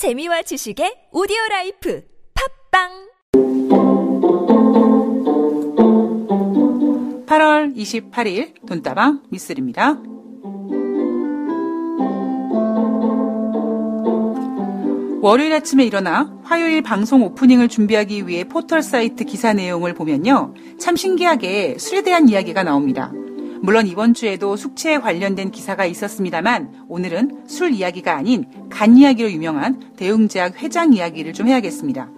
재미와 지식의 오디오 life 팟빵 8월 28일 돈다방 미쓰리입니다. 월요일 아침에 일어나 화요일 방송 오프닝을 준비하기 위해 포털 사이트 기사 내용을 보면요. 참 신기하게 술에 대한 이야기가 나옵니다. 물론 이번 주에도 숙취에 관련된 기사가 있었습니다만 오늘은 술 이야기가 아닌 간 이야기로 유명한 대웅제약 회장 이야기를 좀 해야겠습니다.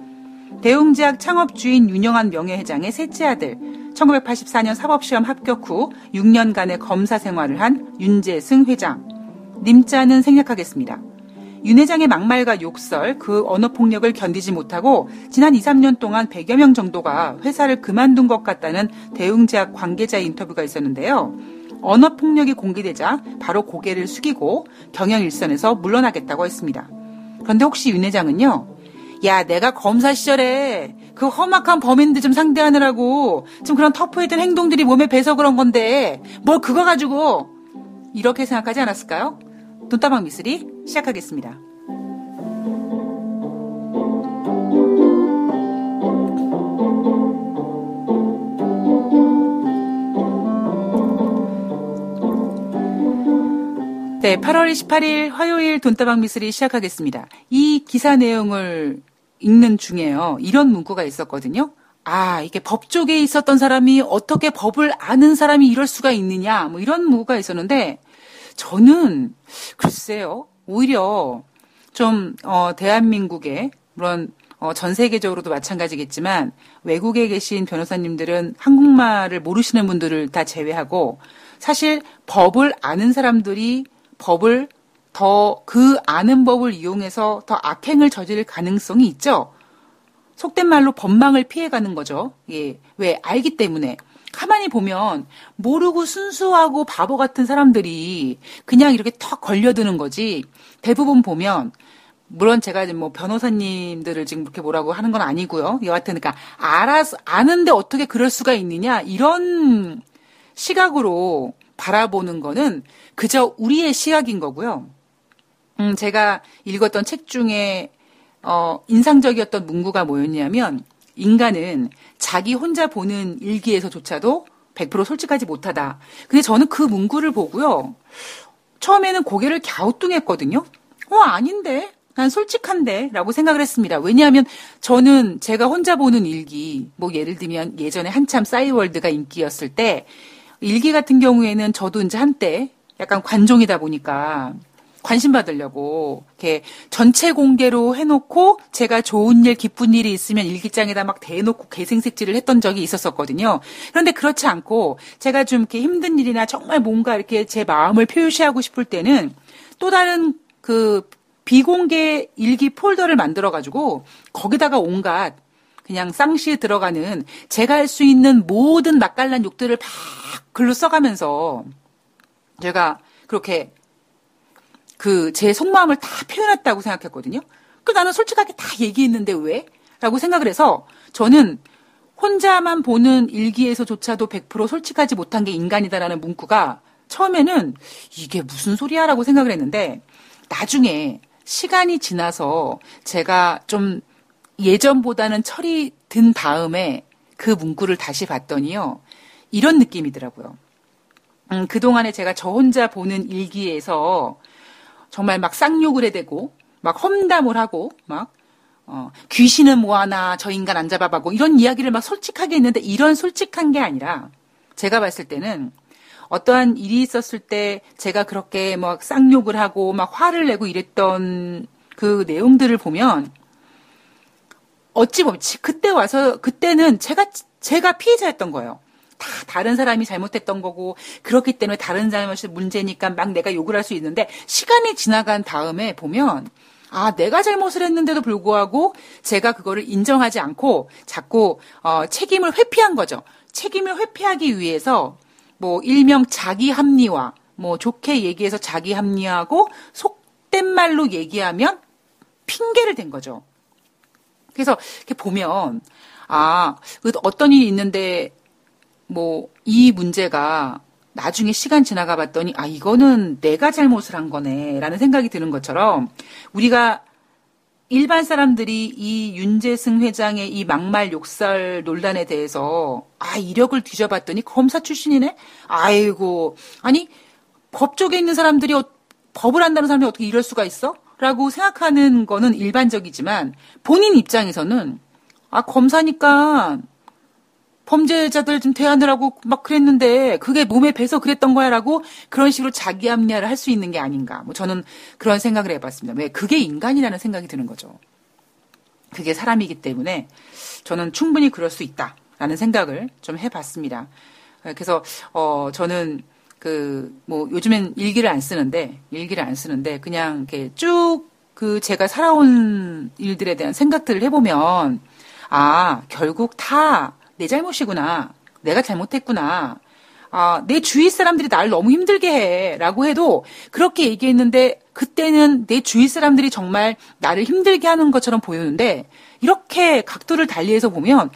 대웅제약 창업주인 윤영한 명예회장의 셋째 아들, 1984년 사법시험 합격 후 6년간의 검사 생활을 한 윤재승 회장. 님자는 생략하겠습니다. 윤 회장의 막말과 욕설, 그 언어폭력을 견디지 못하고 지난 2, 3년 동안 100여 명 정도가 회사를 그만둔 것 같다는 대웅제약 관계자 인터뷰가 있었는데요. 언어폭력이 공개되자 바로 고개를 숙이고 경영 일선에서 물러나겠다고 했습니다. 그런데 혹시 윤 회장은요, 야, 내가 검사 시절에 그 험악한 범인들 좀 상대하느라고 좀 그런 터프했던 행동들이 몸에 배서 그런 건데 뭘 그거 가지고 이렇게 생각하지 않았을까요? 돈다방 미쓰리 시작하겠습니다. 네, 8월 28일 화요일 돈다방 미쓰리 시작하겠습니다. 이 기사 내용을 읽는 중에요. 이런 문구가 있었거든요. 아, 이게 법 쪽에 있었던 사람이 어떻게 법을 아는 사람이 이럴 수가 있느냐, 뭐 이런 문구가 있었는데, 저는 글쎄요, 오히려 좀, 어, 대한민국에, 물론, 어, 전 세계적으로도 마찬가지겠지만, 외국에 계신 변호사님들은 한국말을 모르시는 분들을 다 제외하고, 사실 법을 아는 사람들이 법을 더 그 아는 법을 이용해서 더 악행을 저지를 가능성이 있죠. 속된 말로 법망을 피해가는 거죠. 예. 왜? 알기 때문에. 가만히 보면 모르고 순수하고 바보 같은 사람들이 그냥 이렇게 턱 걸려드는 거지. 대부분 보면 물론 제가 뭐 변호사님들을 지금 그렇게 뭐라고 하는 건 아니고요. 여하튼 그러니까 알아서 아는데 어떻게 그럴 수가 있느냐 이런 시각으로 바라보는 거는 그저 우리의 시각인 거고요. 음, 제가 읽었던 책 중에 어, 인상적이었던 문구가 뭐였냐면 인간은 자기 혼자 보는 일기에서조차도 100% 솔직하지 못하다. 근데 저는 그 문구를 보고요. 처음에는 고개를 갸우뚱했거든요. 어, 아닌데. 난 솔직한데. 라고 생각을 했습니다. 왜냐하면 저는 제가 혼자 보는 일기, 뭐 예를 들면 예전에 한참 싸이월드가 인기였을 때 일기 같은 경우에는 저도 이제 한때 약간 관종이다 보니까 관심 받으려고 이렇게 전체 공개로 해놓고 제가 좋은 일, 기쁜 일이 있으면 일기장에다 막 대놓고 개생색질을 했던 적이 있었었거든요. 그런데 그렇지 않고 제가 좀 이렇게 힘든 일이나 정말 뭔가 이렇게 제 마음을 표시하고 싶을 때는 또 다른 그 비공개 일기 폴더를 만들어 가지고 거기다가 온갖 그냥 쌍시에 들어가는 제가 할 수 있는 모든 맛깔난 욕들을 막 글로 써가면서 제가 그렇게 그 제 속마음을 다 표현했다고 생각했거든요. 그 나는 솔직하게 다 얘기했는데 왜? 라고 생각을 해서 저는 혼자만 보는 일기에서조차도 100% 솔직하지 못한 게 인간이다라는 문구가 처음에는 이게 무슨 소리야라고 생각을 했는데 나중에 시간이 지나서 제가 좀 예전보다는 철이 든 다음에 그 문구를 다시 봤더니요. 이런 느낌이더라고요. 음, 그동안에 제가 저 혼자 보는 일기에서 정말 막 쌍욕을 해대고, 막 험담을 하고, 막, 어, 귀신은 뭐하나, 저 인간 안 잡아봐고, 이런 이야기를 막 솔직하게 했는데, 이런 솔직한 게 아니라, 제가 봤을 때는, 어떠한 일이 있었을 때, 제가 그렇게 막 쌍욕을 하고, 막 화를 내고 이랬던 그 내용들을 보면, 어찌 보면, 그때 와서, 그때는 제가, 제가 피해자였던 거예요. 다 다른 사람이 잘못했던 거고 그렇기 때문에 다른 잘못이 문제니까 막 내가 욕을 할 수 있는데 시간이 지나간 다음에 보면 아 내가 잘못을 했는데도 불구하고 제가 그거를 인정하지 않고 자꾸 어, 책임을 회피한 거죠. 책임을 회피하기 위해서 뭐 일명 자기 합리화 뭐 좋게 얘기해서 자기 합리화하고 속된 말로 얘기하면 핑계를 댄 거죠. 그래서 이렇게 보면 아 어떤 일이 있는데 뭐 이 문제가 나중에 시간 지나가 봤더니 아 이거는 내가 잘못을 한 거네라는 생각이 드는 것처럼 우리가 일반 사람들이 이 윤재승 회장의 이 막말 욕설 논란에 대해서 아 이력을 뒤져봤더니 검사 출신이네. 아이고 아니 법 쪽에 있는 사람들이 어, 법을 한다는 사람이 어떻게 이럴 수가 있어? 라고 생각하는 거는 일반적이지만 본인 입장에서는 아 검사니까 범죄자들 좀 대하느라고 막 그랬는데 그게 몸에 배서 그랬던 거야라고 그런 식으로 자기 합리화를 할 수 있는 게 아닌가. 뭐 저는 그런 생각을 해봤습니다. 왜 그게 인간이라는 생각이 드는 거죠. 그게 사람이기 때문에 저는 충분히 그럴 수 있다라는 생각을 좀 해봤습니다. 그래서 어 저는 그 뭐 요즘엔 일기를 안 쓰는데 일기를 안 쓰는데 그냥 이렇게 쭉 그 제가 살아온 일들에 대한 생각들을 해보면 아 결국 다 내 잘못이구나. 내가 잘못했구나. 아, 내 주위 사람들이 나를 너무 힘들게 해. 라고 해도 그렇게 얘기했는데 그때는 내 주위 사람들이 정말 나를 힘들게 하는 것처럼 보였는데 이렇게 각도를 달리해서 보면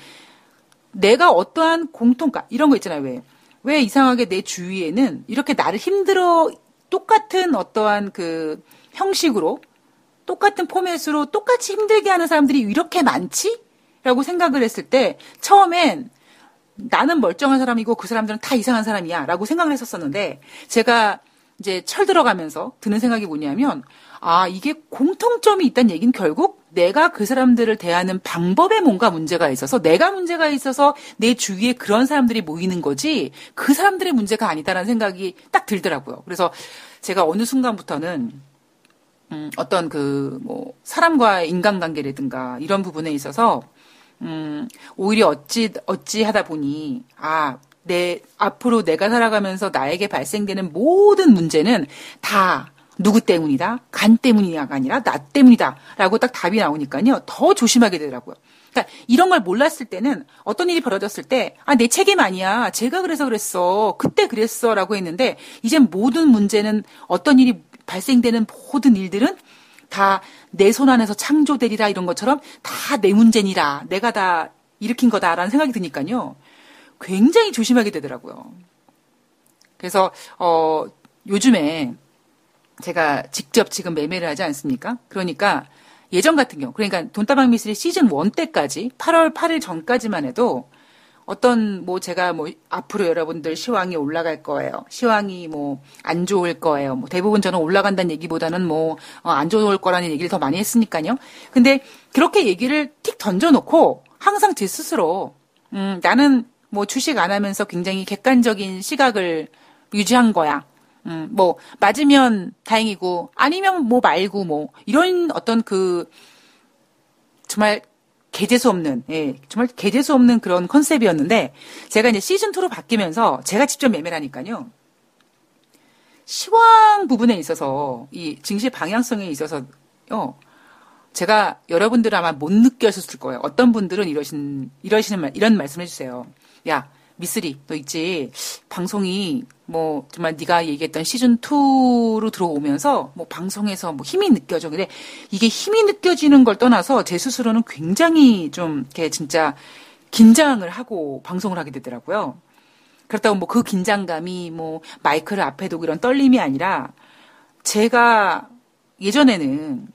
내가 어떠한 공통가 이런 거 있잖아요. 왜? 왜 이상하게 내 주위에는 이렇게 나를 힘들어 똑같은 어떠한 그 형식으로 똑같은 포맷으로 똑같이 힘들게 하는 사람들이 이렇게 많지? 라고 생각을 했을 때 처음엔 나는 멀쩡한 사람이고 그 사람들은 다 이상한 사람이야 라고 생각을 했었었는데 제가 이제 철 들어가면서 드는 생각이 뭐냐면 아, 이게 공통점이 있다는 얘기는 결국 내가 그 사람들을 대하는 방법에 뭔가 문제가 있어서 내가 문제가 있어서 내 주위에 그런 사람들이 모이는 거지 그 사람들의 문제가 아니다라는 생각이 딱 들더라고요. 그래서 제가 어느 순간부터는 음, 어떤 그 뭐 사람과의 인간관계라든가 이런 부분에 있어서 음, 오히려 어찌, 어찌 하다 보니, 아, 내, 앞으로 내가 살아가면서 나에게 발생되는 모든 문제는 다 누구 때문이다? 간 때문이냐가 아니라 나 때문이다. 라고 딱 답이 나오니까요. 더 조심하게 되더라고요. 그러니까 이런 걸 몰랐을 때는 어떤 일이 벌어졌을 때, 아, 내 책임 아니야. 제가 그래서 그랬어. 그때 그랬어. 라고 했는데, 이제 모든 문제는 어떤 일이 발생되는 모든 일들은 다 내 손 안에서 창조되리라 이런 것처럼 다 내 문제니라 내가 다 일으킨 거다라는 생각이 드니까요. 굉장히 조심하게 되더라고요. 그래서 어 요즘에 제가 직접 지금 매매를 하지 않습니까? 그러니까 예전 같은 경우 그러니까 돈다방 미스리 시즌 1 때까지 8월 8일 전까지만 해도 어떤 뭐 제가 뭐 앞으로 여러분들 시황이 올라갈 거예요. 시황이 뭐 안 좋을 거예요. 뭐 대부분 저는 올라간다는 얘기보다는 뭐안 어, 좋을 거라는 얘기를 더 많이 했으니까요. 근데 그렇게 얘기를 틱 던져놓고 항상 제 스스로 음 나는 뭐 주식 안 하면서 굉장히 객관적인 시각을 유지한 거야. 음, 뭐, 맞으면 다행이고, 아니면 뭐 말고, 뭐, 이런 어떤 그, 정말 개재수 없는, 예, 정말 개재수 없는 그런 컨셉이었는데, 제가 이제 시즌2로 바뀌면서 제가 직접 매매를 하니까요. 시황 부분에 있어서, 이 증시 방향성에 있어서요, 제가 여러분들 아마 못 느꼈을 거예요. 어떤 분들은 이러신, 이러시는 말, 이런 말씀 해주세요. 야, 미쓰리, 너 있지. 방송이 뭐 정말 네가 얘기했던 시즌 2로 들어오면서 뭐 방송에서 뭐 힘이 느껴져. 근데 이게 힘이 느껴지는 걸 떠나서 제 스스로는 굉장히 좀 이렇게 진짜 긴장을 하고 방송을 하게 되더라고요. 그렇다고 뭐 그 긴장감이 뭐 마이크를 앞에 두고 이런 떨림이 아니라 제가 예전에는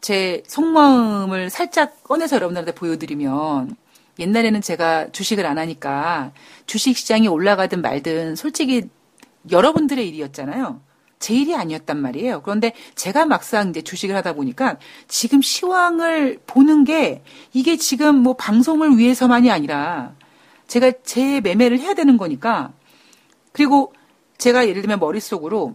제 속마음을 살짝 꺼내서 여러분들한테 보여드리면 옛날에는 제가 주식을 안 하니까 주식 시장이 올라가든 말든 솔직히 여러분들의 일이었잖아요. 제 일이 아니었단 말이에요. 그런데 제가 막상 이제 주식을 하다 보니까 지금 시황을 보는 게 이게 지금 뭐 방송을 위해서만이 아니라 제가 제 매매를 해야 되는 거니까 그리고 제가 예를 들면 머릿속으로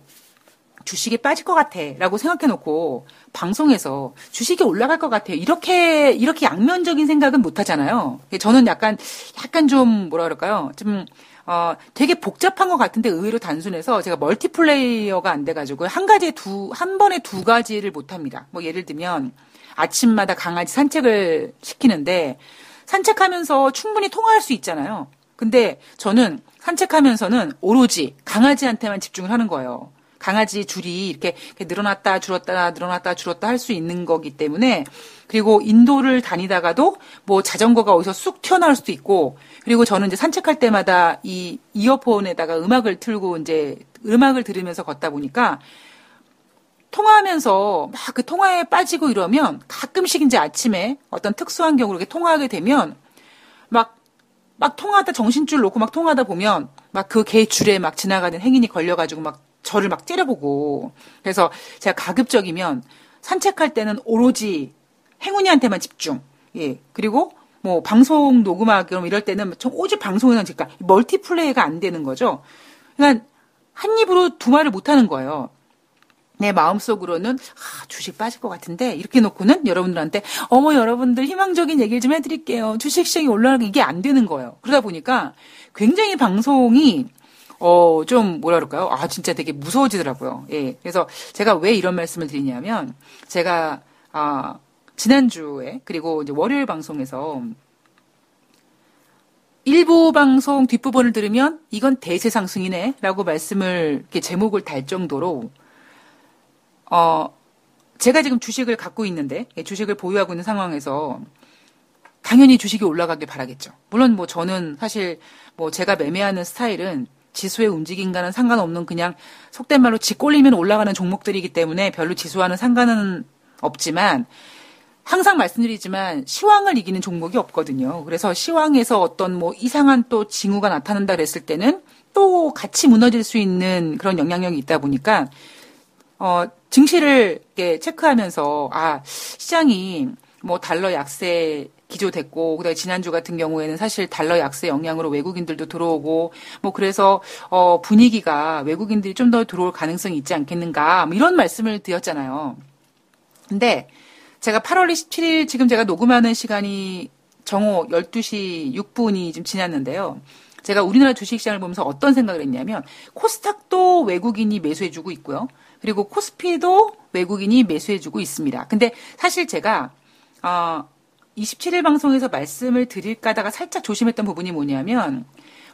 주식이 빠질 것 같아 라고 생각해 놓고 방송에서 주식이 올라갈 것 같아요. 이렇게, 이렇게 양면적인 생각은 못 하잖아요. 저는 약간, 약간 좀, 뭐라 그럴까요? 좀, 어, 되게 복잡한 것 같은데 의외로 단순해서 제가 멀티플레이어가 안 돼가지고 한 가지에 두, 한 번에 두 가지를 못 합니다. 뭐 예를 들면 아침마다 강아지 산책을 시키는데 산책하면서 충분히 통화할 수 있잖아요. 근데 저는 산책하면서는 오로지 강아지한테만 집중을 하는 거예요. 강아지 줄이 이렇게, 늘어났다 줄었다 늘어났다 줄었다 할 수 있는 거기 때문에 그리고 인도를 다니다가도 뭐 자전거가 어디서 쑥 튀어나올 수도 있고 그리고 저는 이제 산책할 때마다 이 이어폰에다가 음악을 틀고 이제 음악을 들으면서 걷다 보니까 통화하면서 막 그 통화에 빠지고 이러면 가끔씩 이제 아침에 어떤 특수한 경우로 이렇게 통화하게 되면 막, 막 통화하다 정신줄 놓고 막 통화하다 보면 막 그 개 줄에 막 지나가는 행인이 걸려가지고 막 저를 막 째려보고 그래서 제가 가급적이면 산책할 때는 오로지 행운이한테만 집중. 예. 그리고 뭐 방송 녹음하기 그럼 이럴 때는 오직 방송에만 그러니까 멀티플레이가 안 되는 거죠. 그러니까 한 입으로 두 말을 못 하는 거예요. 내 마음속으로는 아, 주식 빠질 것 같은데 이렇게 놓고는 여러분들한테 어머 여러분들 희망적인 얘기를 좀 해드릴게요. 주식 시장이 올라가기 이게 안 되는 거예요. 그러다 보니까 굉장히 방송이 어, 좀, 뭐라 그럴까요? 아, 진짜 되게 무서워지더라고요. 예. 그래서 제가 왜 이런 말씀을 드리냐면, 제가, 아, 지난주에, 그리고 이제 월요일 방송에서, 일부 방송 뒷부분을 들으면, 이건 대세 상승이네? 라고 말씀을, 이렇게 제목을 달 정도로, 어, 제가 지금 주식을 갖고 있는데, 예, 주식을 보유하고 있는 상황에서, 당연히 주식이 올라가길 바라겠죠. 물론 뭐 저는 사실 뭐 제가 매매하는 스타일은 지수의 움직임과는 상관없는 그냥 속된 말로 지 꼴리면 올라가는 종목들이기 때문에 별로 지수와는 상관은 없지만 항상 말씀드리지만 시황을 이기는 종목이 없거든요. 그래서 시황에서 어떤 뭐 이상한 또 징후가 나타난다 그랬을 때는 또 같이 무너질 수 있는 그런 영향력이 있다 보니까 어 증시를 이렇게 체크하면서 아 시장이 뭐 달러 약세 기조됐고 그다음에 지난주 같은 경우에는 사실 달러 약세 영향으로 외국인들도 들어오고 뭐 그래서 어 분위기가 외국인들이 좀 더 들어올 가능성이 있지 않겠는가 뭐 이런 말씀을 드렸잖아요. 근데 제가 8월 27일 지금 제가 녹음하는 시간이 정오 12시 6분이 좀 지났는데요. 제가 우리나라 주식시장을 보면서 어떤 생각을 했냐면 코스닥도 외국인이 매수해주고 있고요. 그리고 코스피도 외국인이 매수해주고 있습니다. 근데 사실 제가 어, 27일 방송에서 말씀을 드릴까 다가 살짝 조심했던 부분이 뭐냐면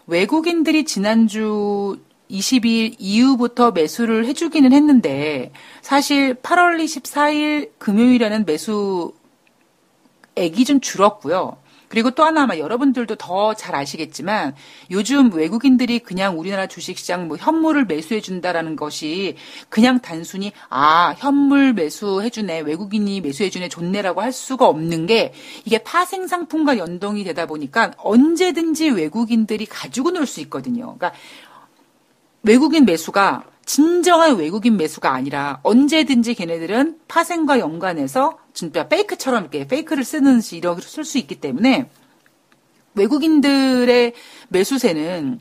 외국인들이 지난주 20일 이후부터 매수를 해주기는 했는데 사실 8월 24일 금요일에는 매수액이 좀 줄었고요. 그리고 또 하나 아마 여러분들도 더 잘 아시겠지만 요즘 외국인들이 그냥 우리나라 주식시장 뭐 현물을 매수해 준다라는 것이 그냥 단순히 아 현물 매수해 주네 외국인이 매수해 주네 좋네라고 할 수가 없는 게 이게 파생 상품과 연동이 되다 보니까 언제든지 외국인들이 가지고 놀 수 있거든요. 그러니까 외국인 매수가 진정한 외국인 매수가 아니라 언제든지 걔네들은 파생과 연관해서 진짜 페이크처럼 이렇게 페이크를 쓰는 시 이렇게 쓸 수 있기 때문에 외국인들의 매수세는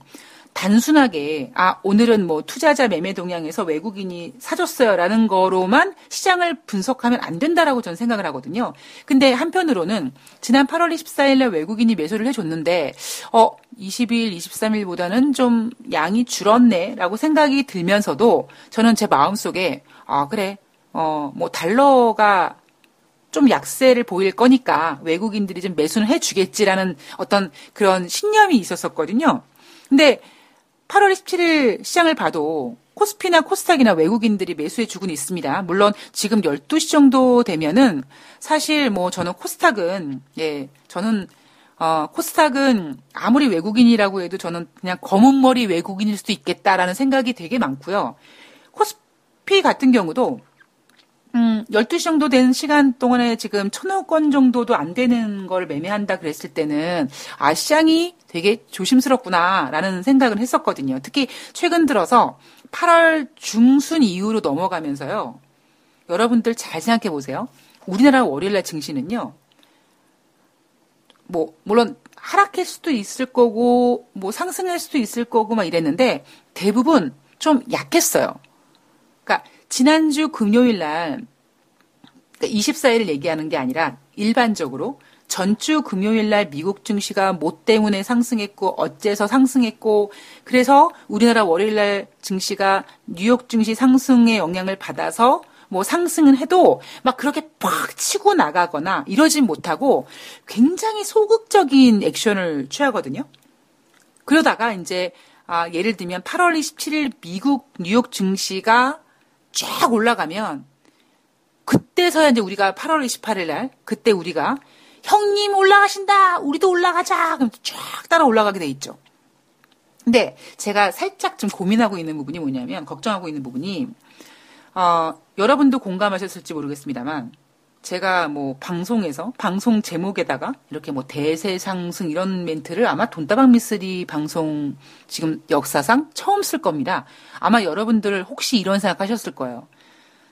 단순하게 아 오늘은 뭐 투자자 매매 동향에서 외국인이 사줬어요라는 거로만 시장을 분석하면 안 된다라고 저는 생각을 하거든요. 근데 한편으로는 지난 8월 24일 날 외국인이 매수를 해줬는데 어 20일, 23일보다는 좀 양이 줄었네라고 생각이 들면서도 저는 제 마음속에 아 그래 어 뭐 달러가 좀 약세를 보일 거니까 외국인들이 좀 매수는 해주겠지라는 어떤 그런 신념이 있었었거든요. 근데 8월 27일 시장을 봐도 코스피나 코스닥이나 외국인들이 매수해 주고는 있습니다. 물론 지금 12시 정도 되면은 사실 뭐 저는 코스닥은 예, 저는 어, 코스닥은 아무리 외국인이라고 해도 저는 그냥 검은 머리 외국인일 수도 있겠다라는 생각이 되게 많고요. 코스피 같은 경우도 음, 12시 정도 된 시간 동안에 지금 천억 원 정도도 안 되는 걸 매매한다 그랬을 때는 아, 시장이 되게 조심스럽구나라는 생각을 했었거든요. 특히 최근 들어서 8월 중순 이후로 넘어가면서요. 여러분들 잘 생각해 보세요. 우리나라 월요일날 증시는요. 뭐, 물론 하락할 수도 있을 거고, 뭐 상승할 수도 있을 거고 막 이랬는데 대부분 좀 약했어요. 그러니까 지난주 금요일 날, 그러니까 24일을 얘기하는 게 아니라 일반적으로 전주 금요일 날 미국 증시가 뭐 때문에 상승했고 어째서 상승했고 그래서 우리나라 월요일 날 증시가 뉴욕 증시 상승의 영향을 받아서 뭐 상승은 해도 막 그렇게 팍 치고 나가거나 이러진 못하고 굉장히 소극적인 액션을 취하거든요. 그러다가 이제 아, 예를 들면 8월 27일 미국 뉴욕 증시가 쫙 올라가면 그때서야 이제 우리가 8월 28일 날 그때 우리가 형님 올라가신다 우리도 올라가자 그럼 쫙 따라 올라가게 돼 있죠. 근데 제가 살짝 좀 고민하고 있는 부분이 뭐냐면 걱정하고 있는 부분이 어, 여러분도 공감하셨을지 모르겠습니다만 제가 뭐 방송에서 방송 제목에다가 이렇게 뭐 대세 상승 이런 멘트를 아마 돈다방 미스리 방송 지금 역사상 처음 쓸 겁니다. 아마 여러분들 혹시 이런 생각하셨을 거예요.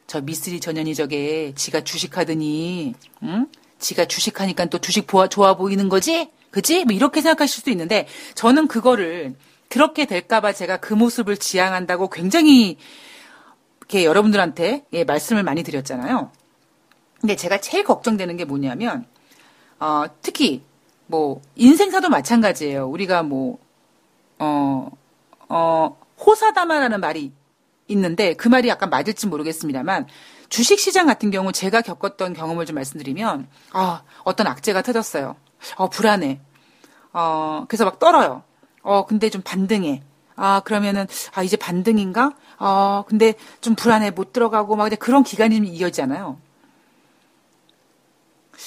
저 미스리 전현이 저게 지가 주식하더니 응? 지가 주식하니까 또 주식 보아, 좋아 보이는 거지? 그지? 뭐 이렇게 생각하실 수도 있는데 저는 그거를 그렇게 될까봐 제가 그 모습을 지향한다고 굉장히 이렇게 여러분들한테 예, 말씀을 많이 드렸잖아요. 근데 제가 제일 걱정되는 게 뭐냐면, 어, 특히, 뭐, 인생사도 마찬가지예요. 우리가 뭐, 어, 어, 호사다마라는 말이 있는데, 그 말이 약간 맞을지 모르겠습니다만, 주식 시장 같은 경우 제가 겪었던 경험을 좀 말씀드리면, 아, 어떤 악재가 터졌어요. 어, 불안해. 어, 그래서 막 떨어요. 어, 근데 좀 반등해. 아, 그러면은, 아, 이제 반등인가? 어, 근데 좀 불안해. 못 들어가고, 막, 그런 기간이 좀 이어지잖아요.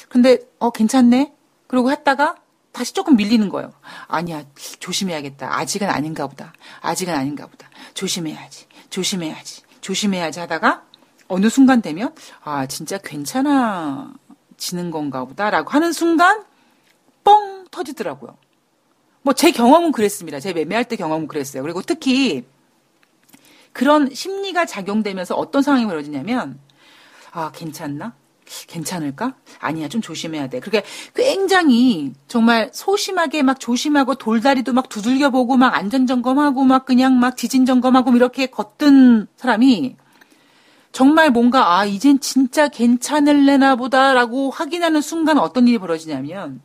근데 어 괜찮네. 그러고 했다가 다시 조금 밀리는 거예요. 아니야 조심해야겠다. 아직은 아닌가 보다. 아직은 아닌가 보다. 조심해야지. 조심해야지. 조심해야지 하다가 어느 순간 되면 아 진짜 괜찮아지는 건가 보다라고 하는 순간 뻥 터지더라고요. 뭐 제 경험은 그랬습니다. 제 매매할 때 경험은 그랬어요. 그리고 특히 그런 심리가 작용되면서 어떤 상황이 벌어지냐면 아 괜찮나? 괜찮을까? 아니야, 좀 조심해야 돼. 그렇게 굉장히 정말 소심하게 막 조심하고 돌다리도 막 두들겨 보고 막 안전 점검하고 막 그냥 막 지진 점검하고 이렇게 걷던 사람이 정말 뭔가 아, 이젠 진짜 괜찮을래나 보다라고 확인하는 순간 어떤 일이 벌어지냐면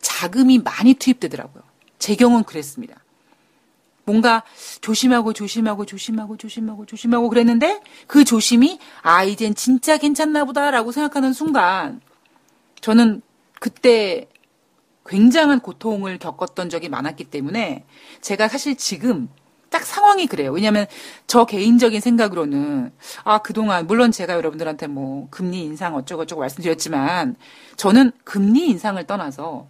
자금이 많이 투입되더라고요. 제 경우는 그랬습니다. 뭔가 조심하고 조심하고 조심하고 조심하고 조심하고 그랬는데 그 조심이 아 이젠 진짜 괜찮나 보다라고 생각하는 순간 저는 그때 굉장한 고통을 겪었던 적이 많았기 때문에 제가 사실 지금 딱 상황이 그래요. 왜냐하면 저 개인적인 생각으로는 아 그동안 물론 제가 여러분들한테 뭐 금리 인상 어쩌고저쩌고 말씀드렸지만 저는 금리 인상을 떠나서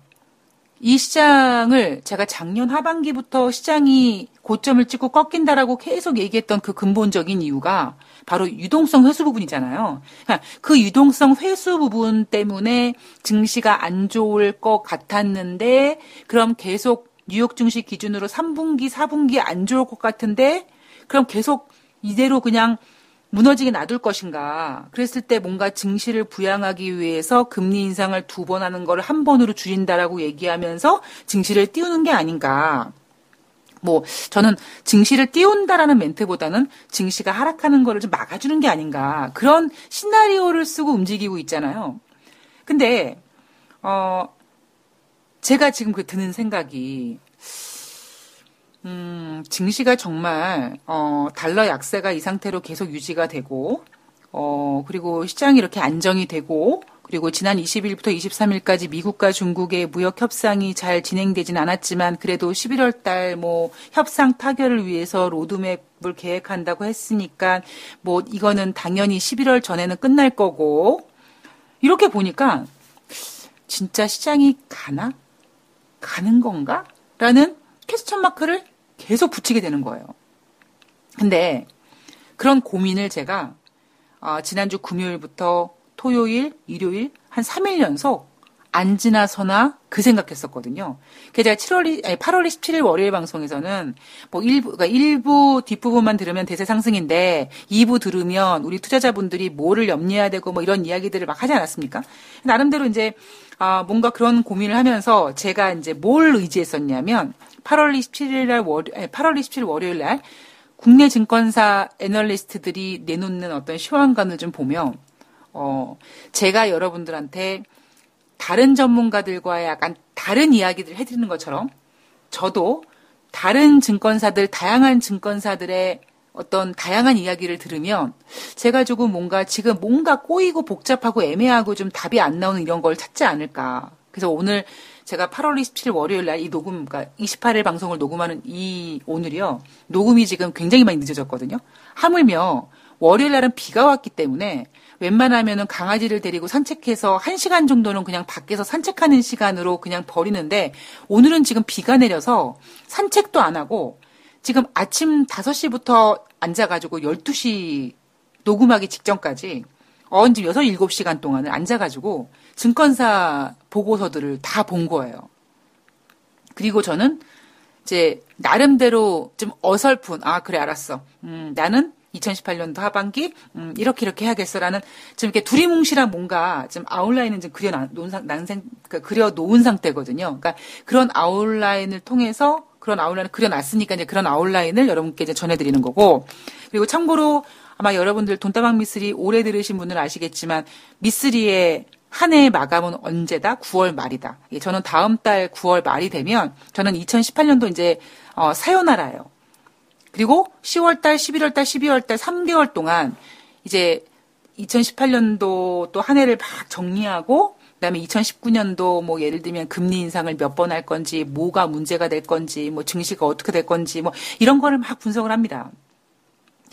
이 시장을 제가 작년 하반기부터 시장이 고점을 찍고 꺾인다라고 계속 얘기했던 그 근본적인 이유가 바로 유동성 회수 부분이잖아요. 그러니까 그 유동성 회수 부분 때문에 증시가 안 좋을 것 같았는데 그럼 계속 뉴욕 증시 기준으로 3분기, 4분기 안 좋을 것 같은데 그럼 계속 이대로 그냥 무너지게 놔둘 것인가. 그랬을 때 뭔가 증시를 부양하기 위해서 금리 인상을 두 번 하는 걸한 번으로 줄인다라고 얘기하면서 증시를 띄우는 게 아닌가. 뭐 저는 증시를 띄운다라는 멘트보다는 증시가 하락하는 거를 좀 막아주는 게 아닌가 그런 시나리오를 쓰고 움직이고 있잖아요. 근데 어 제가 지금 그 드는 생각이 음, 증시가 정말 어, 달러 약세가 이 상태로 계속 유지가 되고 어, 그리고 시장이 이렇게 안정이 되고 그리고 지난 20일부터 23일까지 미국과 중국의 무역 협상이 잘 진행되진 않았지만 그래도 11월 달 뭐 협상 타결을 위해서 로드맵을 계획한다고 했으니까 뭐 이거는 당연히 11월 전에는 끝날 거고 이렇게 보니까 진짜 시장이 가나? 가는 건가? 라는 퀘스천 마크를 계속 붙이게 되는 거예요. 근데 그런 고민을 제가 어, 지난주 금요일부터 토요일, 일요일 한 3일 연속 안 지나서나 그 생각했었거든요. 그래서 제가 7월, 아니 8월 27일 월요일 방송에서는 뭐 일부, 그러니까 일부 뒷부분만 들으면 대세 상승인데 2부 들으면 우리 투자자분들이 뭐를 염려해야 되고 뭐 이런 이야기들을 막 하지 않았습니까? 나름대로 이제 아, 뭔가 그런 고민을 하면서 제가 이제 뭘 의지했었냐면 8월 27일 날 월, 8월 27일 월요일 날 국내 증권사 애널리스트들이 내놓는 어떤 시황관을 좀 보면 어, 제가 여러분들한테 다른 전문가들과 약간 다른 이야기를 해드리는 것처럼 저도 다른 증권사들, 다양한 증권사들의 어떤 다양한 이야기를 들으면 제가 조금 뭔가 지금 뭔가 꼬이고 복잡하고 애매하고 좀 답이 안 나오는 이런 걸 찾지 않을까. 그래서 오늘 제가 8월 27일 월요일 날 이 녹음, 그러니까 28일 방송을 녹음하는 이 오늘이요. 녹음이 지금 굉장히 많이 늦어졌거든요. 하물며 월요일 날은 비가 왔기 때문에 웬만하면은 강아지를 데리고 산책해서 1시간 정도는 그냥 밖에서 산책하는 시간으로 그냥 버리는데 오늘은 지금 비가 내려서 산책도 안 하고 지금 아침 5시부터 앉아가지고 12시 녹음하기 직전까지 언제 6, 7시간 동안을 앉아가지고 증권사 보고서들을 다 본 거예요. 그리고 저는 이제 나름대로 좀 어설픈 아 그래 알았어. 음, 나는 2018년도 하반기 음, 이렇게 이렇게 해야겠어라는 좀 이렇게 두리뭉실한 뭔가 좀 아웃라인은 좀 그려 놓은 상 난생 그 그려 놓은 상태거든요. 그러니까 그런 아웃라인을 통해서 그런 아웃라인을 그려놨으니까 이제 그런 아웃라인을 여러분께 이제 전해드리는 거고 그리고 참고로 아마 여러분들 돈다방 미쓰리 오래 들으신 분들은 아시겠지만 미쓰리의 한 해의 마감은 언제다? 9월 말이다. 예, 저는 다음 달 9월 말이 되면 저는 2018년도 이제 어, 사요나라예요. 그리고 10월 달, 11월 달, 12월 달 3개월 동안 이제 2018년도 또 한 해를 막 정리하고 그다음에 2019년도 뭐 예를 들면 금리 인상을 몇 번 할 건지 뭐가 문제가 될 건지 뭐 증시가 어떻게 될 건지 뭐 이런 거를 막 분석을 합니다.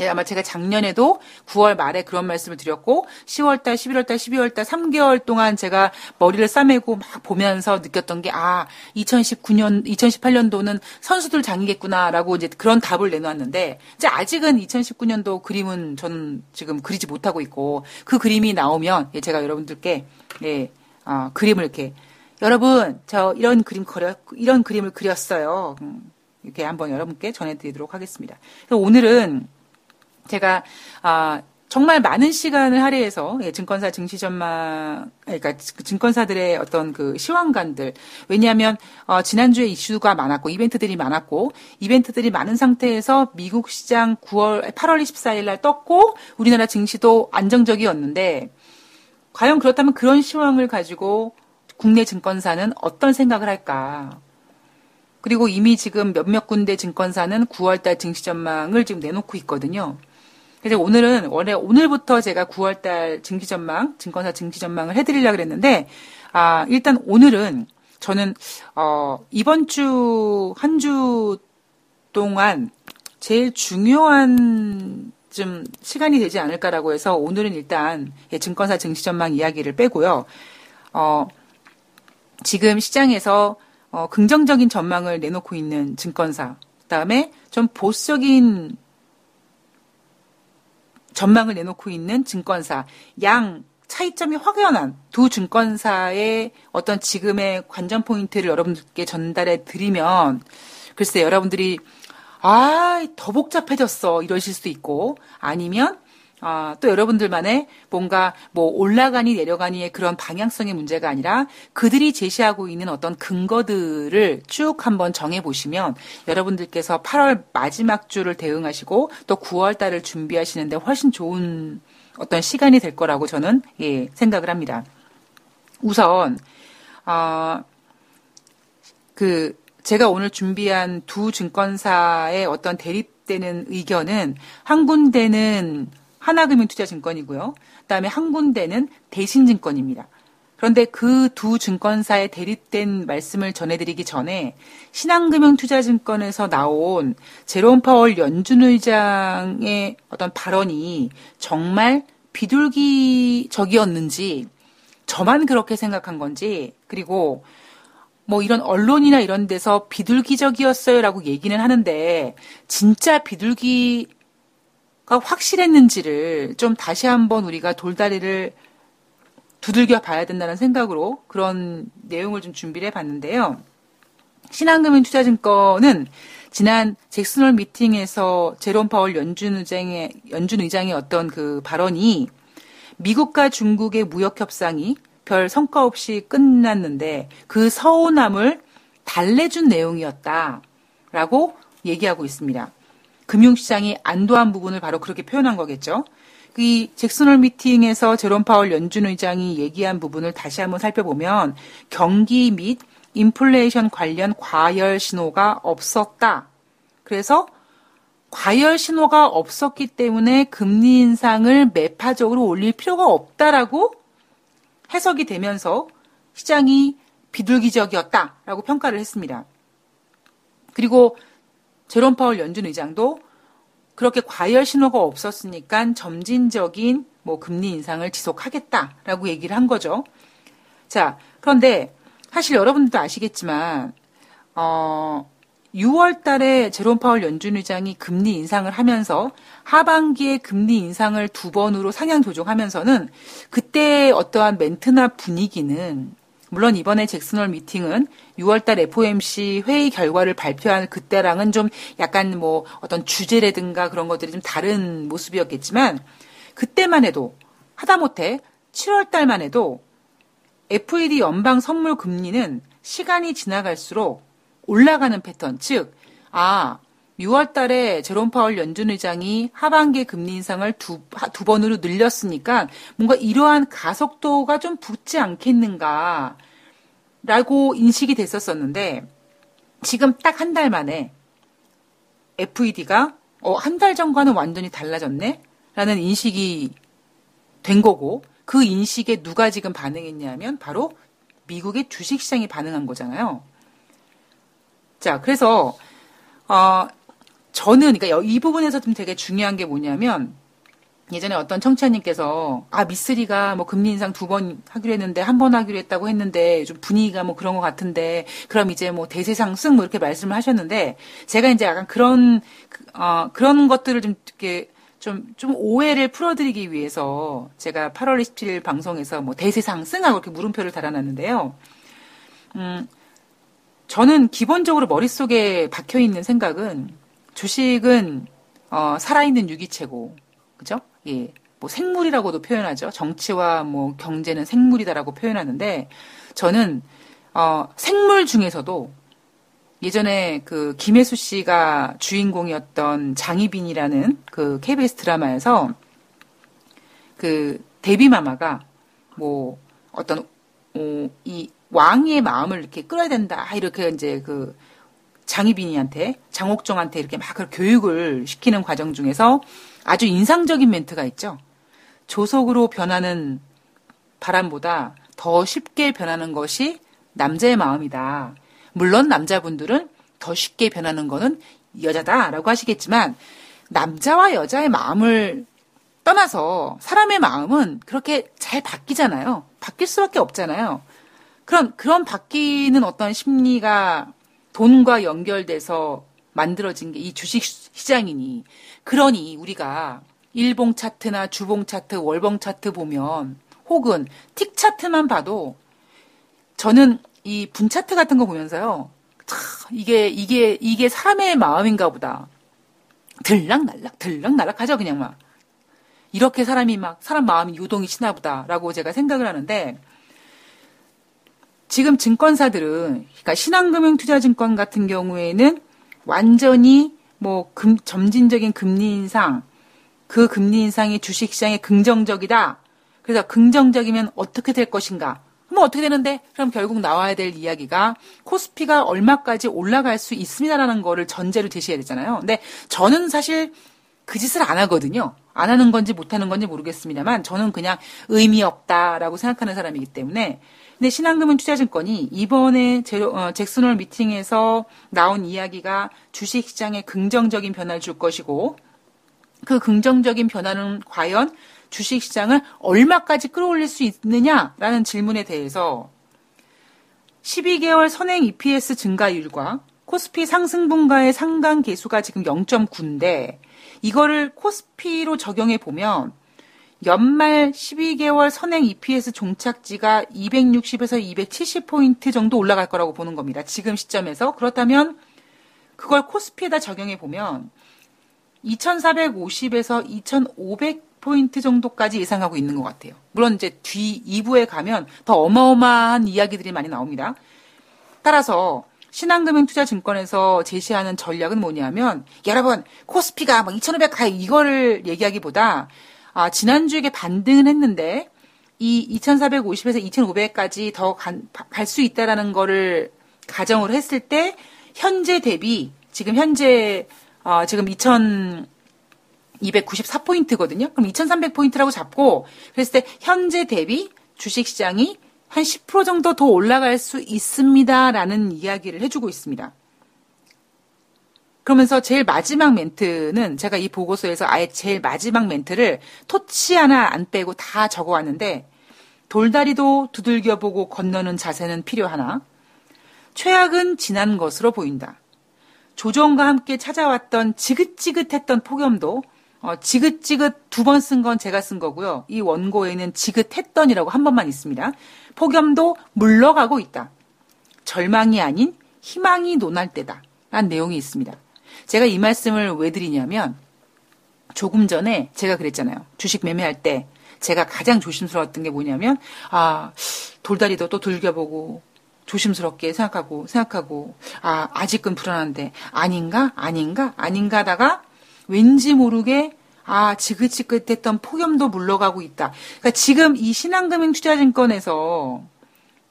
예, 아마 제가 작년에도 9월 말에 그런 말씀을 드렸고 10월달, 11월달, 12월달 3개월 동안 제가 머리를 싸매고 막 보면서 느꼈던 게 아, 2019년, 2018년도는 선수들 장이겠구나라고 이제 그런 답을 내놓았는데 이제 아직은 2019년도 그림은 저는 지금 그리지 못하고 있고 그 그림이 나오면 예, 제가 여러분들께 예, 어, 그림을 이렇게 여러분 저 이런 그림 그려 이런 그림을 그렸어요. 음, 이렇게 한번 여러분께 전해드리도록 하겠습니다. 오늘은 제가 아 정말 많은 시간을 할애해서 예, 증권사 증시 전망, 그러니까 증권사들의 어떤 그 시황관들. 왜냐하면 어, 지난주에 이슈가 많았고 이벤트들이 많았고 이벤트들이 많은 상태에서 미국 시장 9월 8월 24일 날 떴고 우리나라 증시도 안정적이었는데 과연 그렇다면 그런 시황을 가지고 국내 증권사는 어떤 생각을 할까? 그리고 이미 지금 몇몇 군데 증권사는 9월달 증시 전망을 지금 내놓고 있거든요. 그래서 오늘은 원래 오늘부터 제가 9월달 증시 전망, 증권사 증시 전망을 해드리려고 그랬는데, 아, 일단 오늘은 저는, 어, 이번 주, 한 주 동안 제일 중요한 좀 시간이 되지 않을까라고 해서 오늘은 일단 예, 증권사 증시 전망 이야기를 빼고요. 어, 지금 시장에서 어, 긍정적인 전망을 내놓고 있는 증권사, 그다음에 좀 보수적인 전망을 내놓고 있는 증권사, 양 차이점이 확연한 두 증권사의 어떤 지금의 관전 포인트를 여러분들께 전달해 드리면 글쎄 여러분들이 아, 더 복잡해졌어. 이러실 수도 있고 아니면 아, 또 여러분들만의 뭔가 뭐 올라가니 내려가니의 그런 방향성의 문제가 아니라 그들이 제시하고 있는 어떤 근거들을 쭉 한번 정해 보시면 여러분들께서 8월 마지막 주를 대응하시고 또 9월 달을 준비하시는데 훨씬 좋은 어떤 시간이 될 거라고 저는 예, 생각을 합니다. 우선 어, 그 제가 오늘 준비한 두 증권사의 어떤 대립되는 의견은 한 군데는 하나금융투자증권이고요. 그다음에 한 군데는 대신증권입니다. 그런데 그 두 증권사의 대립된 말씀을 전해드리기 전에 신한금융투자증권에서 나온 제롬 파월 연준 의장의 어떤 발언이 정말 비둘기적이었는지 저만 그렇게 생각한 건지 그리고 뭐 이런 언론이나 이런 데서 비둘기적이었어요라고 얘기는 하는데 진짜 비둘기 확실했는지를 좀 다시 한번 우리가 돌다리를 두들겨 봐야 된다는 생각으로 그런 내용을 좀 준비를 해봤는데요. 신한금융투자증권은 지난 잭슨홀 미팅에서 제롬 파월 연준 의장의 연준 의장의 어떤 그 발언이 미국과 중국의 무역 협상이 별 성과 없이 끝났는데 그 서운함을 달래준 내용이었다라고 얘기하고 있습니다. 금융시장이 안도한 부분을 바로 그렇게 표현한 거겠죠. 이 잭슨홀 미팅에서 제롬 파월 연준 의장이 얘기한 부분을 다시 한번 살펴보면 경기 및 인플레이션 관련 과열 신호가 없었다. 그래서 과열 신호가 없었기 때문에 금리 인상을 매파적으로 올릴 필요가 없다라고 해석이 되면서 시장이 비둘기적이었다라고 평가를 했습니다. 그리고 제롬 파월 연준 의장도 그렇게 과열 신호가 없었으니까 점진적인 뭐 금리 인상을 지속하겠다라고 얘기를 한 거죠. 자, 그런데 사실 여러분들도 아시겠지만 어 6월 달에 제롬 파월 연준 의장이 금리 인상을 하면서 하반기에 금리 인상을 두 번으로 상향 조정하면서는 그때 어떠한 멘트나 분위기는 물론 이번에 잭슨홀 미팅은 6월달 FOMC 회의 결과를 발표한 그때랑은 좀 약간 뭐 어떤 주제라든가 그런 것들이 좀 다른 모습이었겠지만 그때만 해도 하다못해 7월달만 해도 FED 연방 선물 금리는 시간이 지나갈수록 올라가는 패턴, 즉, 아, 6월 달에 제롬 파월 연준 의장이 하반기 금리 인상을 두, 두 번으로 늘렸으니까 뭔가 이러한 가속도가 좀 붙지 않겠는가 라고 인식이 됐었었는데 지금 딱 한 달 만에 FED가 어, 한 달 전과는 완전히 달라졌네? 라는 인식이 된 거고 그 인식에 누가 지금 반응했냐면 바로 미국의 주식시장이 반응한 거잖아요. 자, 그래서 어, 저는 그러니까 이 부분에서 좀 되게 중요한 게 뭐냐면 예전에 어떤 청취자님께서 아 미쓰리가 뭐 금리 인상 두 번 하기로 했는데 한 번 하기로 했다고 했는데 좀 분위기가 뭐 그런 것 같은데 그럼 이제 뭐 대세 상승 뭐 이렇게 말씀을 하셨는데 제가 이제 약간 그런 어 그런 것들을 좀 이렇게 좀, 좀 오해를 풀어드리기 위해서 제가 8월 27일 방송에서 뭐 대세 상승하고 이렇게 물음표를 달아놨는데요. 음, 저는 기본적으로 머릿속에 박혀 있는 생각은 주식은 어, 살아있는 유기체고, 그죠? 예. 뭐 생물이라고도 표현하죠. 정치와 뭐 경제는 생물이다라고 표현하는데 저는 어, 생물 중에서도 예전에 그 김혜수 씨가 주인공이었던 장희빈이라는 그 KBS 드라마에서 그 데뷔마마가 뭐 어떤 어, 이 왕의 마음을 이렇게 끌어야 된다 이렇게 이제 그 장희빈이한테 장옥정한테 이렇게 막 교육을 시키는 과정 중에서 아주 인상적인 멘트가 있죠. 조속으로 변하는 바람보다 더 쉽게 변하는 것이 남자의 마음이다. 물론 남자분들은 더 쉽게 변하는 거는 여자다라고 하시겠지만 남자와 여자의 마음을 떠나서 사람의 마음은 그렇게 잘 바뀌잖아요. 바뀔 수밖에 없잖아요. 그럼 그런 바뀌는 어떤 심리가 돈과 연결돼서 만들어진 게 이 주식 시장이니 그러니 우리가 일봉 차트나 주봉 차트, 월봉 차트 보면 혹은 틱 차트만 봐도 저는 이 분 차트 같은 거 보면서요. 참 이게 이게 이게 사람의 마음인가 보다. 들락날락 들락날락 하죠 그냥 막 이렇게 사람이 막 사람 마음이 요동이 치나 보다라고 제가 생각을 하는데 지금 증권사들은 그러니까 신한금융투자증권 같은 경우에는 완전히 뭐 금, 점진적인 금리 인상 그 금리 인상이 주식시장에 긍정적이다. 그래서 긍정적이면 어떻게 될 것인가? 그럼 어떻게 되는데? 그럼 결국 나와야 될 이야기가 코스피가 얼마까지 올라갈 수 있습니다라는 거를 전제로 제시해야 되잖아요. 근데 저는 사실 그 짓을 안 하거든요. 안 하는 건지 못 하는 건지 모르겠습니다만 저는 그냥 의미 없다라고 생각하는 사람이기 때문에 근데 신한금융 투자증권이 이번에 제로, 어, 잭슨홀 미팅에서 나온 이야기가 주식시장에 긍정적인 변화를 줄 것이고 그 긍정적인 변화는 과연 주식시장을 얼마까지 끌어올릴 수 있느냐라는 질문에 대해서 12개월 선행 EPS 증가율과 코스피 상승 분가의 상당 개수가 지금 0.9인데 이거를 코스피로 적용해 보면 연말 12개월 선행 EPS 종착지가 260에서 270포인트 정도 올라갈 거라고 보는 겁니다. 지금 시점에서. 그렇다면 그걸 코스피에다 적용해 보면 2450에서 2500 포인트 정도까지 예상하고 있는 것 같아요. 물론 이제 뒤 2부에 가면 더 어마어마한 이야기들이 많이 나옵니다. 따라서 신한금융투자증권에서 제시하는 전략은 뭐냐면 여러분 코스피가 막 2,500 가, 이거를 얘기하기보다 아, 지난주에 반등은 했는데 이 2,450에서 2,500까지 더 갈 수 있다라는 거를 가정으로 했을 때 현재 대비 지금 현재 어, 지금 2,000 294포인트거든요. 그럼 2,300포인트라고 잡고 그랬을 때 현재 대비 주식 시장이 한 10% 정도 더 올라갈 수 있습니다라는 이야기를 해주고 있습니다. 그러면서 제일 마지막 멘트는 제가 이 보고서에서 아예 제일 마지막 멘트를 토치 하나 안 빼고 다 적어왔는데 돌다리도 두들겨보고 건너는 자세는 필요하나 최악은 지난 것으로 보인다. 조정과 함께 찾아왔던 지긋지긋했던 폭염도 어, 지긋지긋 두 번 쓴 건 제가 쓴 거고요. 이 원고에는 지긋했던이라고 한 번만 있습니다. 폭염도 물러가고 있다. 절망이 아닌 희망이 논할 때다. 라는 내용이 있습니다. 제가 이 말씀을 왜 드리냐면 조금 전에 제가 그랬잖아요. 주식 매매할 때 제가 가장 조심스러웠던 게 뭐냐면 아 돌다리도 또 들겨보고 조심스럽게 생각하고 생각하고 아 아직은 불안한데 아닌가 아닌가 아닌가 하다가 왠지 모르게 아 지긋지긋했던 폭염도 물러가고 있다. 그러니까 지금 이 신한금융투자증권에서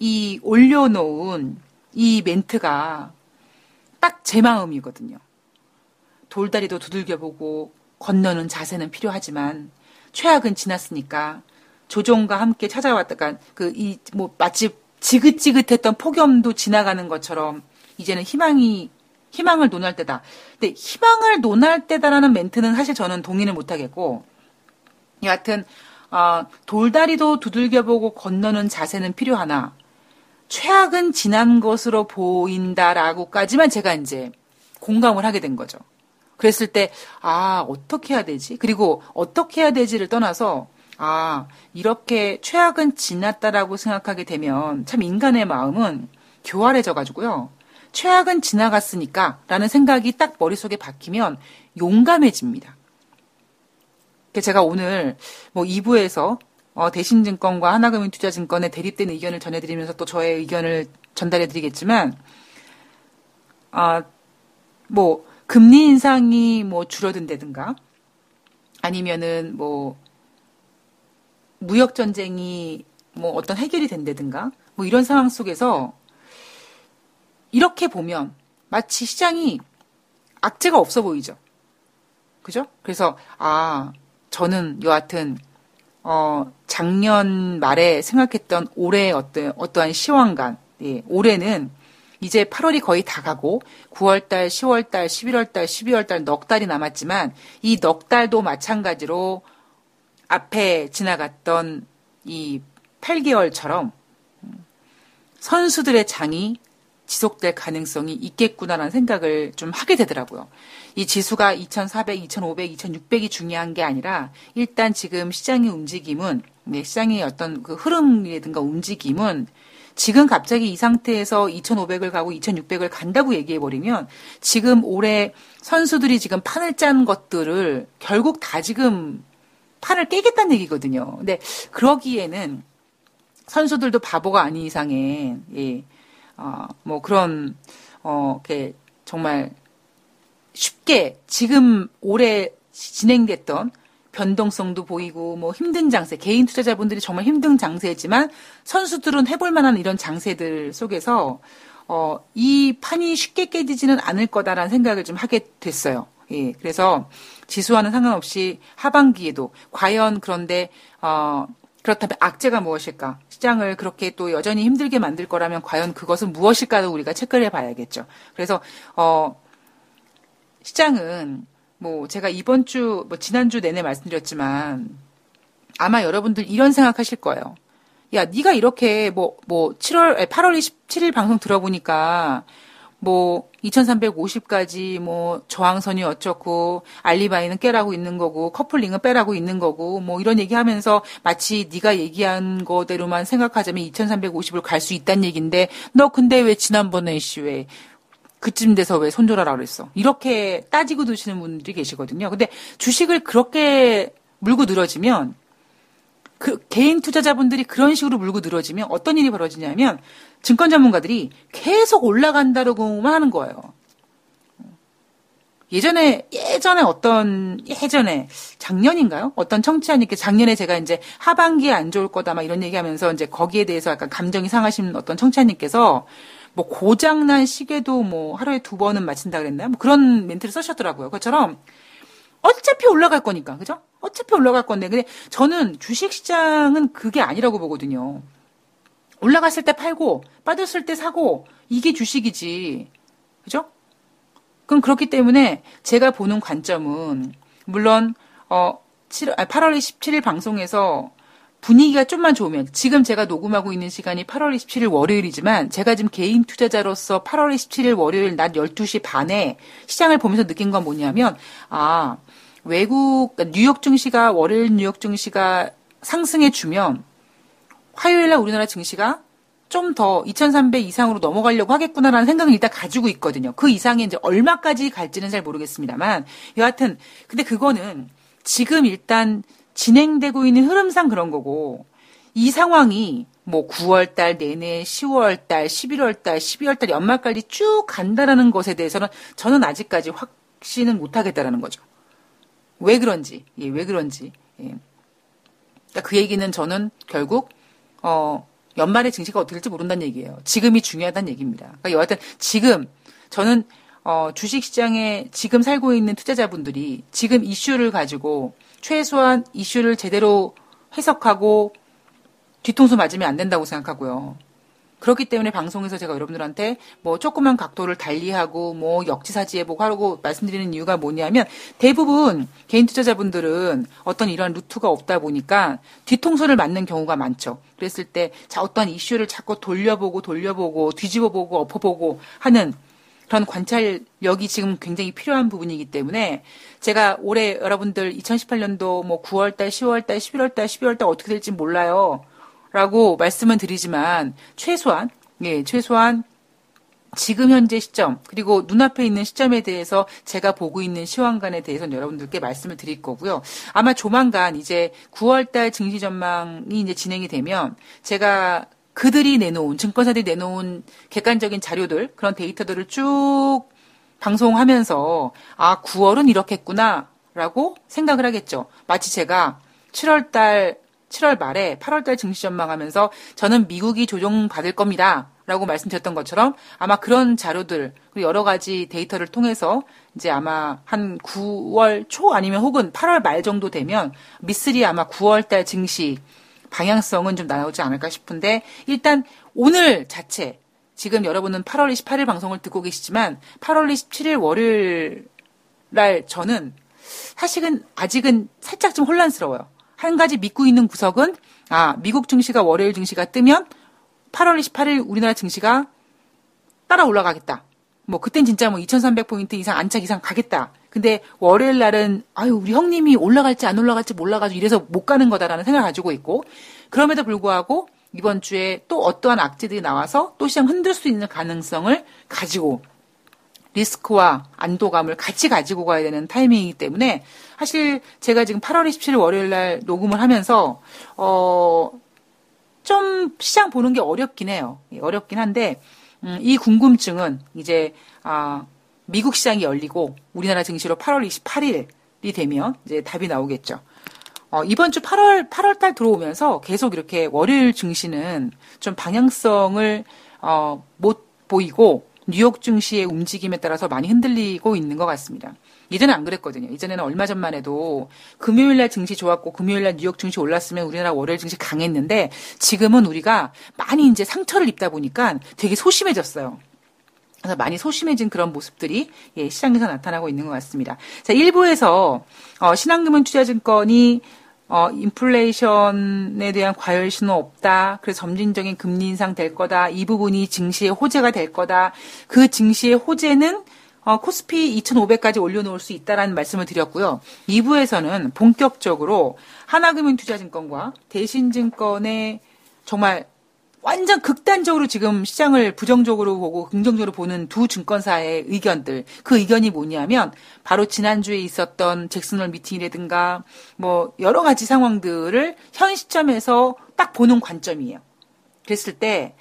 이 올려놓은 이 멘트가 딱 제 마음이거든요. 돌다리도 두들겨보고 건너는 자세는 필요하지만 최악은 지났으니까 조종과 함께 찾아왔다가 그 이 뭐 마치 지긋지긋했던 폭염도 지나가는 것처럼 이제는 희망이 희망을 논할 때다. 근데 희망을 논할 때다라는 멘트는 사실 저는 동의를 못 하겠고 여하튼 어, 돌다리도 두들겨보고 건너는 자세는 필요하나 최악은 지난 것으로 보인다라고까지만 제가 이제 공감을 하게 된 거죠. 그랬을 때, 아, 어떻게 해야 되지? 그리고 어떻게 해야 되지를 떠나서, 아, 이렇게 최악은 지났다라고 생각하게 되면 참 인간의 마음은 교활해져 가지고요. 최악은 지나갔으니까 라는 생각이 딱 머릿속에 박히면 용감해집니다. 제가 오늘 뭐 2부에서 어, 대신증권과 하나금융투자증권의 대립된 의견을 전해드리면서 또 저의 의견을 전달해드리겠지만, 아, 뭐 금리 인상이 뭐 줄어든다든가 아니면은 뭐 무역 전쟁이 뭐 어떤 해결이 된다든가 뭐 이런 상황 속에서 이렇게 보면 마치 시장이 악재가 없어 보이죠. 그죠? 그래서 아 저는 여하튼 어 작년 말에 생각했던 올해 어떤 어떠한 시황감, 예, 올해는 이제 8월이 거의 다 가고 9월달, 10월달, 11월달, 12월달 넉 달이 남았지만 이 넉 달도 마찬가지로 앞에 지나갔던 이 8개월처럼 선수들의 장이 지속될 가능성이 있겠구나라는 생각을 좀 하게 되더라고요. 이 지수가 2,400, 2,500, 2,600이 중요한 게 아니라 일단 지금 시장의 움직임은 네, 시장의 어떤 그 흐름이라든가 움직임은 지금 갑자기 이 상태에서 2,500을 가고 2,600을 간다고 얘기해버리면 지금 올해 선수들이 지금 판을 짠 것들을 결국 다 지금 판을 깨겠다는 얘기거든요. 근데 그러기에는 선수들도 바보가 아닌 이상에, 예, 어, 뭐 그런, 어, 이렇게 정말 쉽게 지금 올해 진행됐던 변동성도 보이고 뭐 힘든 장세, 개인 투자자분들이 정말 힘든 장세지만 선수들은 해볼 만한 이런 장세들 속에서 어, 이 판이 쉽게 깨지지는 않을 거다라는 생각을 좀 하게 됐어요. 예, 그래서 지수와는 상관없이 하반기에도 과연 그런데 어, 그렇다면 악재가 무엇일까? 시장을 그렇게 또 여전히 힘들게 만들 거라면 과연 그것은 무엇일까도 우리가 체크를 해봐야겠죠. 그래서 어, 시장은 뭐 제가 이번 주, 뭐 지난주 내내 말씀드렸지만 아마 여러분들 이런 생각하실 거예요. 야, 네가 이렇게 뭐뭐 뭐 7월 8월 27일 방송 들어보니까 뭐 2350까지 뭐 저항선이 어쩌고 알리바이는 깨라고 있는 거고 커플링은 빼라고 있는 거고 뭐 이런 얘기하면서 마치 네가 얘기한 거대로만 생각하자면 2350을 갈 수 있다는 얘기인데 너 근데 왜 지난번에 씨왜 그쯤 돼서 왜 손절하라 그랬어? 이렇게 따지고 드시는 분들이 계시거든요. 근데 주식을 그렇게 물고 늘어지면 그 개인 투자자분들이 그런 식으로 물고 늘어지면 어떤 일이 벌어지냐면 증권 전문가들이 계속 올라간다고만 하는 거예요. 예전에 예전에 어떤 예전에 작년인가요? 어떤 청취자님께 작년에 제가 이제 하반기에 안 좋을 거다 막 이런 얘기하면서 이제 거기에 대해서 약간 감정이 상하신 어떤 청취자님께서 뭐 고장난 시계도 뭐 하루에 두 번은 맞춘다 그랬나요? 뭐 그런 멘트를 쓰셨더라고요. 그것처럼 어차피 올라갈 거니까, 그죠? 어차피 올라갈 건데. 근데 저는 주식 시장은 그게 아니라고 보거든요. 올라갔을 때 팔고, 빠졌을 때 사고, 이게 주식이지. 그죠? 그럼 그렇기 때문에 제가 보는 관점은, 물론, 어, 7, 8월 27일 방송에서 분위기가 좀만 좋으면 지금 제가 녹음하고 있는 시간이 8월 27일 월요일이지만 제가 지금 개인 투자자로서 8월 27일 월요일 낮 12시 반에 시장을 보면서 느낀 건 뭐냐면 아 외국 그러니까 뉴욕 증시가 월요일 뉴욕 증시가 상승해 주면 화요일 날 우리나라 증시가 좀 더 2,300 이상으로 넘어가려고 하겠구나라는 생각을 일단 가지고 있거든요. 그 이상이 이제 얼마까지 갈지는 잘 모르겠습니다만 여하튼 근데 그거는 지금 일단 진행되고 있는 흐름상 그런 거고 이 상황이 뭐 9월 달 내내 10월 달, 11월 달, 12월 달 연말까지 쭉 간다라는 것에 대해서는 저는 아직까지 확신은 못 하겠다라는 거죠. 왜 그런지, 예, 왜 그런지. 예. 그러니까 그 얘기는 저는 결국 어 연말에 증시가 어떻게 될지 모른다는 얘기예요. 지금이 중요하다는 얘기입니다. 그러니까 여하튼 지금 저는 어, 주식 시장에 지금 살고 있는 투자자분들이 지금 이슈를 가지고 최소한 이슈를 제대로 해석하고 뒤통수 맞으면 안 된다고 생각하고요. 그렇기 때문에 방송에서 제가 여러분들한테 뭐 조그만 각도를 달리하고 뭐 역지사지해보고 하고 말씀드리는 이유가 뭐냐면 대부분 개인 투자자분들은 어떤 이런 루트가 없다 보니까 뒤통수를 맞는 경우가 많죠. 그랬을 때 자, 어떤 이슈를 자꾸 돌려보고 돌려보고 뒤집어보고 엎어보고 하는 그런 관찰력이 지금 굉장히 필요한 부분이기 때문에 제가 올해 여러분들 2018년도 뭐 9월달, 10월달, 11월달, 12월달 어떻게 될지 몰라요. 라고 말씀은 드리지만 최소한 예, 최소한 지금 현재 시점 그리고 눈앞에 있는 시점에 대해서 제가 보고 있는 시황관에 대해서는 여러분들께 말씀을 드릴 거고요. 아마 조만간 이제 9월달 증시 전망이 이제 진행이 되면 제가 그들이 내놓은 증권사들이 내놓은 객관적인 자료들 그런 데이터들을 쭉 방송하면서 아 9월은 이렇겠구나라고 생각을 하겠죠. 마치 제가 7월 달 7월 말에 8월 달 증시 전망하면서 저는 미국이 조정받을 겁니다. 라고 말씀드렸던 것처럼 아마 그런 자료들 그리고 여러 가지 데이터를 통해서 이제 아마 한 9월 초 아니면 혹은 8월 말 정도 되면 미쓰리 아마 9월 달 증시 방향성은 좀 나오지 않을까 싶은데 일단 오늘 자체 지금 여러분은 8월 28일 방송을 듣고 계시지만 8월 27일 월요일 날 저는 사실은 아직은 살짝 좀 혼란스러워요. 한 가지 믿고 있는 구석은 아 미국 증시가 월요일 증시가 뜨면 8월 28일 우리나라 증시가 따라 올라가겠다. 뭐 그땐 진짜 뭐 2,300포인트 이상 안착 이상 가겠다. 근데 월요일 날은 아유 우리 형님이 올라갈지 안 올라갈지 몰라가지고 이래서 못 가는 거다라는 생각을 가지고 있고 그럼에도 불구하고 이번 주에 또 어떠한 악재들이 나와서 또 시장 흔들 수 있는 가능성을 가지고 리스크와 안도감을 같이 가지고 가야 되는 타이밍이기 때문에 사실 제가 지금 8월 27일 월요일 날 녹음을 하면서 어 좀 시장 보는 게 어렵긴 해요. 예, 어렵긴 한데 음, 이 궁금증은 이제 아 미국 시장이 열리고 우리나라 증시로 8월 28일이 되면 이제 답이 나오겠죠. 어, 이번 주 8월 8월 달 들어오면서 계속 이렇게 월요일 증시는 좀 방향성을 어, 못 보이고 뉴욕 증시의 움직임에 따라서 많이 흔들리고 있는 것 같습니다. 예전에 안 그랬거든요. 이전에는 얼마 전만 해도 금요일 날 증시 좋았고 금요일 날 뉴욕 증시 올랐으면 우리나라 월요일 증시 강했는데 지금은 우리가 많이 이제 상처를 입다 보니까 되게 소심해졌어요. 그래서 많이 소심해진 그런 모습들이 예, 시장에서 나타나고 있는 것 같습니다. 자, 일부에서 어, 신한금융 투자증권이 어, 인플레이션에 대한 과열 신호 없다. 그래서 점진적인 금리 인상 될 거다. 이 부분이 증시의 호재가 될 거다. 그 증시의 호재는 어, 코스피 2,500까지 올려놓을 수 있다라는 말씀을 드렸고요. 2부에서는 본격적으로 하나금융투자증권과 대신증권의 정말 완전 극단적으로 지금 시장을 부정적으로 보고 긍정적으로 보는 두 증권사의 의견들. 그 의견이 뭐냐면 바로 지난주에 있었던 잭슨홀 미팅이라든가 뭐 여러 가지 상황들을 현 시점에서 딱 보는 관점이에요. 그랬을 때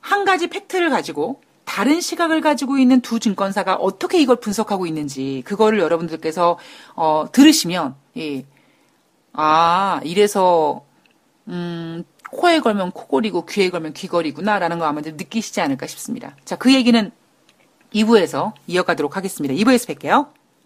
한 가지 팩트를 가지고 다른 시각을 가지고 있는 두 증권사가 어떻게 이걸 분석하고 있는지 그거를 여러분들께서 어, 들으시면 예. 아 이래서 음, 코에 걸면 코골이고 귀에 걸면 귀걸이구나라는 거 아마 느끼시지 않을까 싶습니다. 자, 그 얘기는 2부에서 이어가도록 하겠습니다. 2부에서 뵐게요.